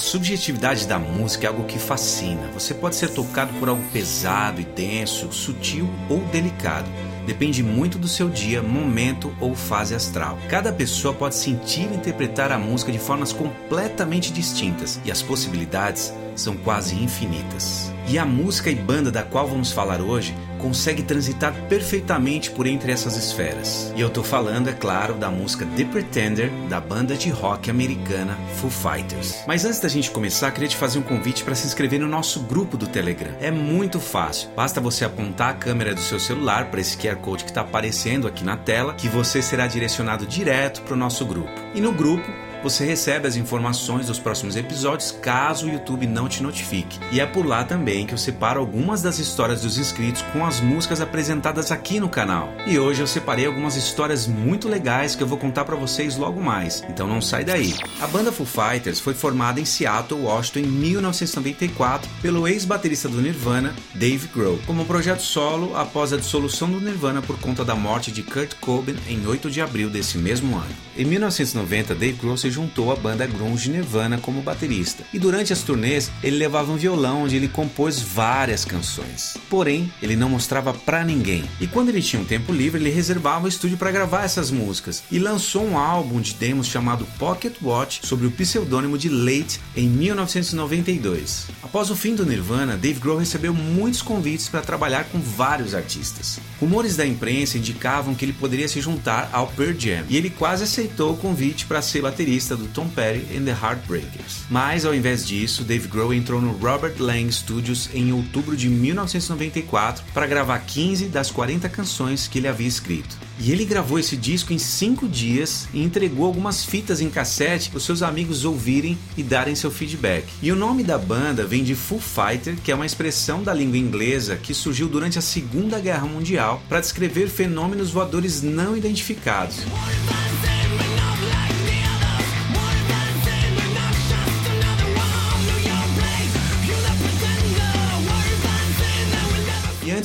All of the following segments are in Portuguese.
subjetividade da música é algo que fascina. Você pode ser tocado por algo pesado e denso, sutil ou delicado. Depende muito do seu dia, momento ou fase astral. Cada pessoa pode sentir e interpretar a música de formas completamente distintas e as possibilidades são quase infinitas. E a música e banda da qual vamos falar hoje consegue transitar perfeitamente por entre essas esferas. E eu tô falando, é claro, da música The Pretender, da banda de rock americana Foo Fighters. Mas antes da gente começar, queria te fazer um convite para se inscrever no nosso grupo do Telegram. É muito fácil, basta você apontar a câmera do seu celular para esse QR Code que está aparecendo aqui na tela, que você será direcionado direto para o nosso grupo. E no grupo, você recebe as informações dos próximos episódios caso o YouTube não te notifique. E é por lá também que eu separo algumas das histórias dos inscritos com as músicas apresentadas aqui no canal. E hoje eu separei algumas histórias muito legais que eu vou contar para vocês logo mais. Então não sai daí. A banda Foo Fighters foi formada em Seattle, Washington em 1994 pelo ex-baterista do Nirvana, Dave Grohl, como projeto solo após a dissolução do Nirvana por conta da morte de Kurt Cobain em 8 de abril desse mesmo ano. Em 1990, Dave Grohl se juntou à banda grunge Nirvana como baterista. E durante as turnês, ele levava um violão onde ele compôs várias canções. Porém, ele não mostrava para ninguém. E quando ele tinha um tempo livre, ele reservava o estúdio para gravar essas músicas e lançou um álbum de demos chamado Pocket Watch sob o pseudônimo de Late em 1992. Após o fim do Nirvana, Dave Grohl recebeu muitos convites para trabalhar com vários artistas. Rumores da imprensa indicavam que ele poderia se juntar ao Pearl Jam, e ele quase aceitou o convite para ser baterista do Tom Petty and the Heartbreakers. Mas ao invés disso, Dave Grohl entrou no Robert Lang Studios em outubro de 1994 para gravar 15 das 40 canções que ele havia escrito. E ele gravou esse disco em 5 dias e entregou algumas fitas em cassete para os seus amigos ouvirem e darem seu feedback. E o nome da banda vem de Foo Fighter, que é uma expressão da língua inglesa que surgiu durante a Segunda Guerra Mundial para descrever fenômenos voadores não identificados.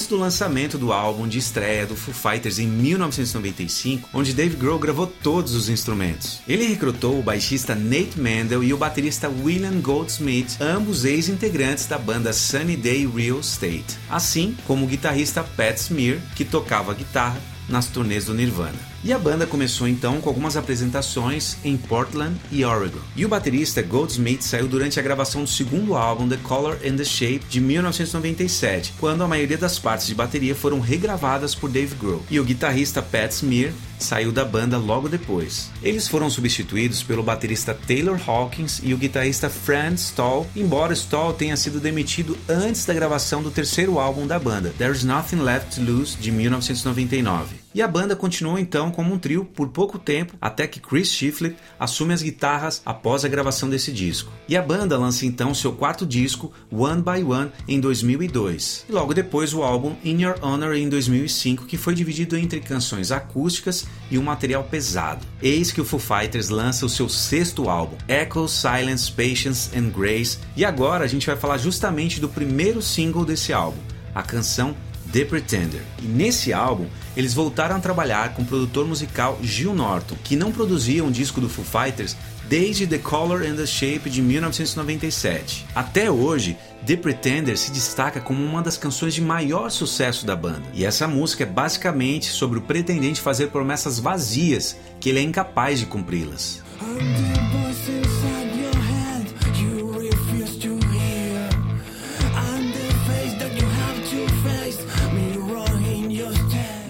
Antes do lançamento do álbum de estreia do Foo Fighters em 1995, onde Dave Grohl gravou todos os instrumentos. Ele recrutou o baixista Nate Mendel e o baterista William Goldsmith, ambos ex-integrantes da banda Sunny Day Real Estate, assim como o guitarrista Pat Smear, que tocava guitarra nas turnês do Nirvana. E a banda começou então com algumas apresentações em Portland e Oregon. E o baterista Goldsmith saiu durante a gravação do segundo álbum The Color and the Shape de 1997, quando a maioria das partes de bateria foram regravadas por Dave Grohl. E o guitarrista Pat Smear saiu da banda logo depois. Eles foram substituídos pelo baterista Taylor Hawkins e o guitarrista Fran Stall, embora Stall tenha sido demitido antes da gravação do terceiro álbum da banda, There's Nothing Left to Lose, de 1999. E a banda continuou então como um trio por pouco tempo, até que Chris Shiflett assume as guitarras após a gravação desse disco. E a banda lança então seu quarto disco, One by One, em 2002. E logo depois o álbum In Your Honor em 2005, que foi dividido entre canções acústicas e um material pesado. Eis que o Foo Fighters lança o seu sexto álbum, Echo, Silence, Patience and Grace, e agora a gente vai falar justamente do primeiro single desse álbum, a canção The Pretender. E nesse álbum, eles voltaram a trabalhar com o produtor musical Gil Norton, que não produzia um disco do Foo Fighters desde The Color and the Shape de 1997. Até hoje, The Pretender se destaca como uma das canções de maior sucesso da banda. E essa música é basicamente sobre o pretendente fazer promessas vazias que ele é incapaz de cumpri-las.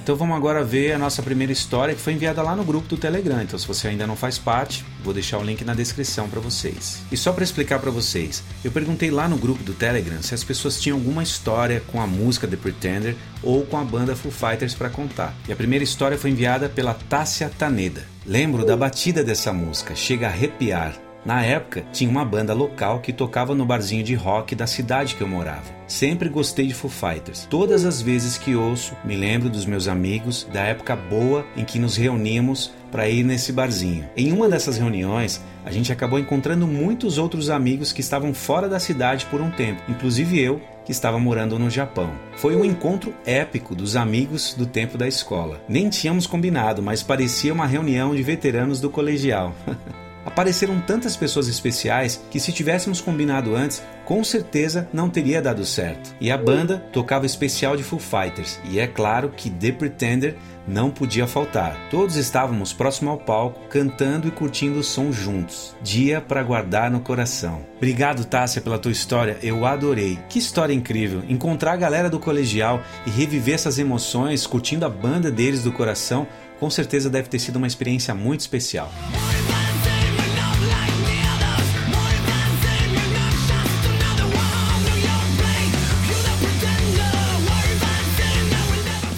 Então vamos agora ver a nossa primeira história que foi enviada lá no grupo do Telegram. Então se você ainda não faz parte, vou deixar o link na descrição para vocês. E só para explicar para vocês, eu perguntei lá no grupo do Telegram se as pessoas tinham alguma história com a música The Pretender ou com a banda Foo Fighters para contar. E a primeira história foi enviada pela Tássia Taneda. Lembro da batida dessa música, chega a arrepiar. Na época, tinha uma banda local que tocava no barzinho de rock da cidade que eu morava. Sempre gostei de Foo Fighters. Todas as vezes que ouço, me lembro dos meus amigos, da época boa em que nos reuníamos para ir nesse barzinho. Em uma dessas reuniões, a gente acabou encontrando muitos outros amigos que estavam fora da cidade por um tempo, inclusive eu, que estava morando no Japão. Foi um encontro épico dos amigos do tempo da escola. Nem tínhamos combinado, mas parecia uma reunião de veteranos do colegial. Apareceram tantas pessoas especiais que se tivéssemos combinado antes, com certeza não teria dado certo. E a banda tocava especial de Foo Fighters, e é claro que The Pretender não podia faltar. Todos estávamos próximo ao palco, cantando e curtindo o som juntos. Dia para guardar no coração. Obrigado, Tássia, pela tua história. Eu adorei. Que história incrível! Encontrar a galera do colegial e reviver essas emoções curtindo a banda deles do coração, com certeza deve ter sido uma experiência muito especial.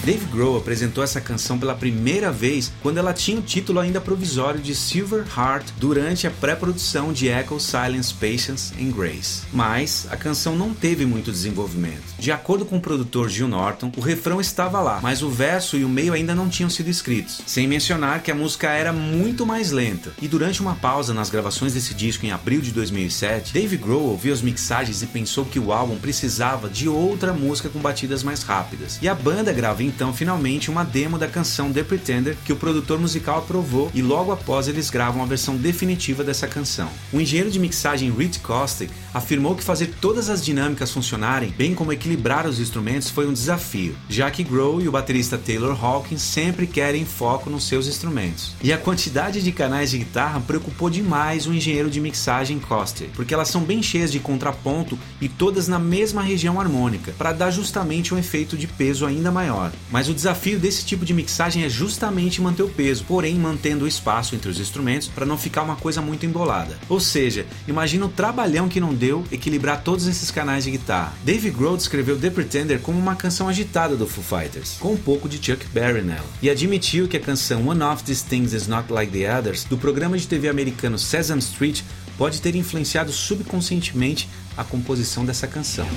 Dave Grohl apresentou essa canção pela primeira vez quando ela tinha o título ainda provisório de Silver Heart durante a pré-produção de Echo, Silence, Patience and Grace. Mas a canção não teve muito desenvolvimento. De acordo com o produtor Gil Norton, o refrão estava lá, mas o verso e o meio ainda não tinham sido escritos. Sem mencionar que a música era muito mais lenta. E durante uma pausa nas gravações desse disco em abril de 2007, Dave Grohl ouviu as mixagens e pensou que o álbum precisava de outra música com batidas mais rápidas. E a banda grava então então finalmente uma demo da canção The Pretender que o produtor musical aprovou e logo após eles gravam a versão definitiva dessa canção. O engenheiro de mixagem Reed Kostick afirmou que fazer todas as dinâmicas funcionarem, bem como equilibrar os instrumentos, foi um desafio, já que Grohl e o baterista Taylor Hawkins sempre querem foco nos seus instrumentos. E a quantidade de canais de guitarra preocupou demais o engenheiro de mixagem Kostick, porque elas são bem cheias de contraponto e todas na mesma região harmônica, para dar justamente um efeito de peso ainda maior. Mas o desafio desse tipo de mixagem é justamente manter o peso, porém mantendo o espaço entre os instrumentos para não ficar uma coisa muito embolada. Ou seja, imagina o trabalhão que não deu equilibrar todos esses canais de guitarra. Dave Grohl descreveu The Pretender como uma canção agitada do Foo Fighters, com um pouco de Chuck Berry nela, e admitiu que a canção One of These Things Is Not Like the Others do programa de TV americano Sesame Street pode ter influenciado subconscientemente a composição dessa canção.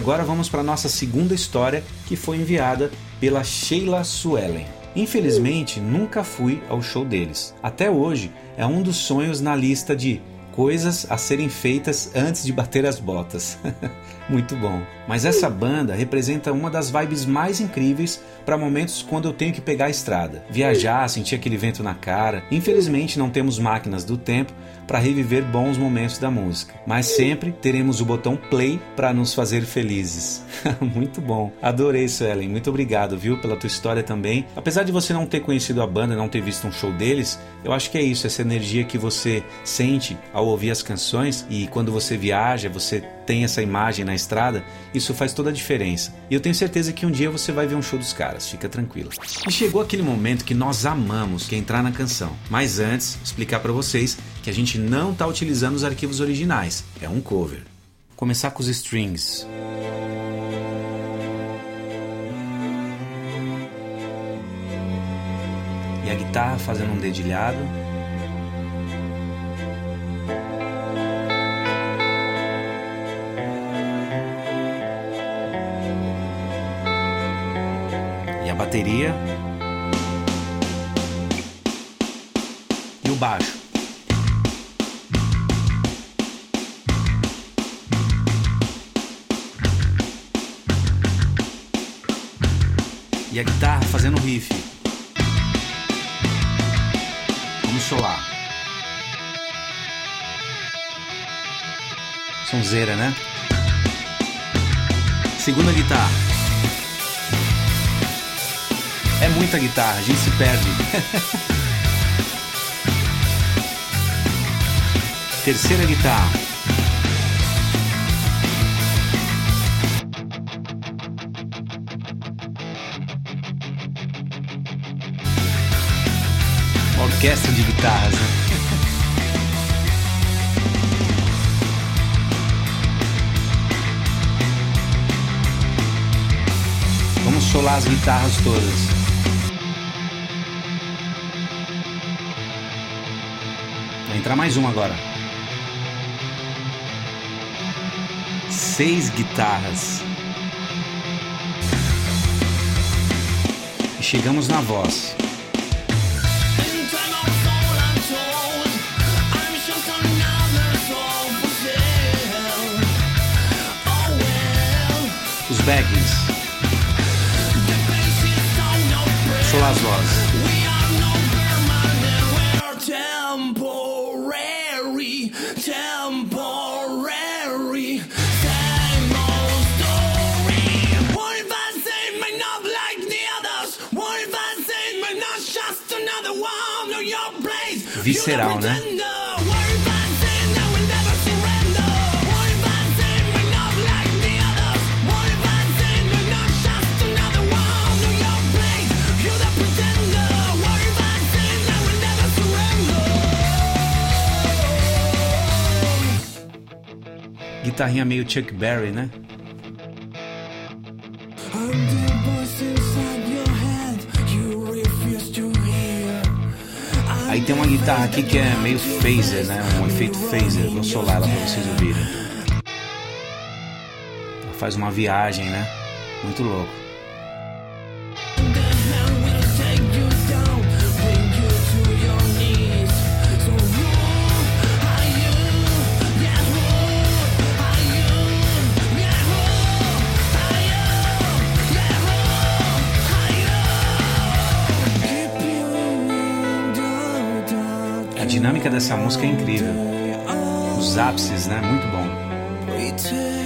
agora vamos para nossa segunda história que foi enviada pela Sheila Suellen. Infelizmente, nunca fui ao show deles. Até hoje, é um dos sonhos na lista de coisas a serem feitas antes de bater as botas. Muito bom. Mas essa banda representa uma das vibes mais incríveis para momentos quando eu tenho que pegar a estrada. Viajar, sentir aquele vento na cara. Infelizmente não temos máquinas do tempo para reviver bons momentos da música, mas sempre teremos o botão play para nos fazer felizes. Muito bom. Adorei isso, Ellen. Muito obrigado, viu, pela tua história também. Apesar de você não ter conhecido a banda, não ter visto um show deles, eu acho que é isso, essa energia que você sente ao ouvir as canções e quando você viaja, você tem essa imagem na estrada, isso faz toda a diferença. E eu tenho certeza que um dia você vai ver um show dos caras, fica tranquilo. E chegou aquele momento que nós amamos, que é entrar na canção. Mas antes, explicar para vocês que a gente não está utilizando os arquivos originais, é um cover. Começar com os strings. E a guitarra fazendo um dedilhado. Bateria e o baixo. E a guitarra fazendo riff. Vamos solar. Sonzeira, né? Segunda guitarra. Muita guitarra, a gente se perde. Terceira guitarra. orquestra de guitarras, né? Vamos solar as guitarras todas. Entrar mais um agora. Seis guitarras. E chegamos na voz. Os backings. as vozes. temporary. Same old story. What if I say me not like the others? What if I say me not just another one of your place? Visceral, you né? Guitarrinha meio Chuck Berry, né? Aí tem uma guitarra aqui que é meio phaser, né? Um efeito phaser. Vou solar ela pra vocês ouvirem. Ela faz uma viagem, né? Muito louco. Dinâmica dessa música é incrível. Os ápices, né? Muito bom.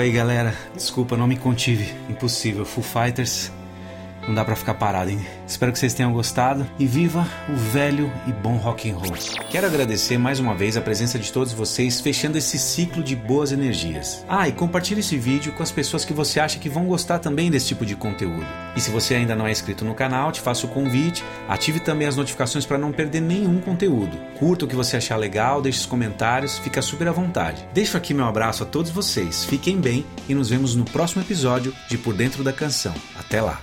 Isso aí, galera. Desculpa, não me contive. Impossível. Full Fighters. Não dá para ficar parado, hein? Espero que vocês tenham gostado e viva o velho e bom rock and roll. Quero agradecer mais uma vez a presença de todos vocês, fechando esse ciclo de boas energias. Ah, e compartilhe esse vídeo com as pessoas que você acha que vão gostar também desse tipo de conteúdo. E se você ainda não é inscrito no canal, te faço o convite, ative também as notificações para não perder nenhum conteúdo. Curta o que você achar legal, deixe os comentários, fica super à vontade. Deixo aqui meu abraço a todos vocês, fiquem bem e nos vemos no próximo episódio de Por Dentro da Canção. Até lá!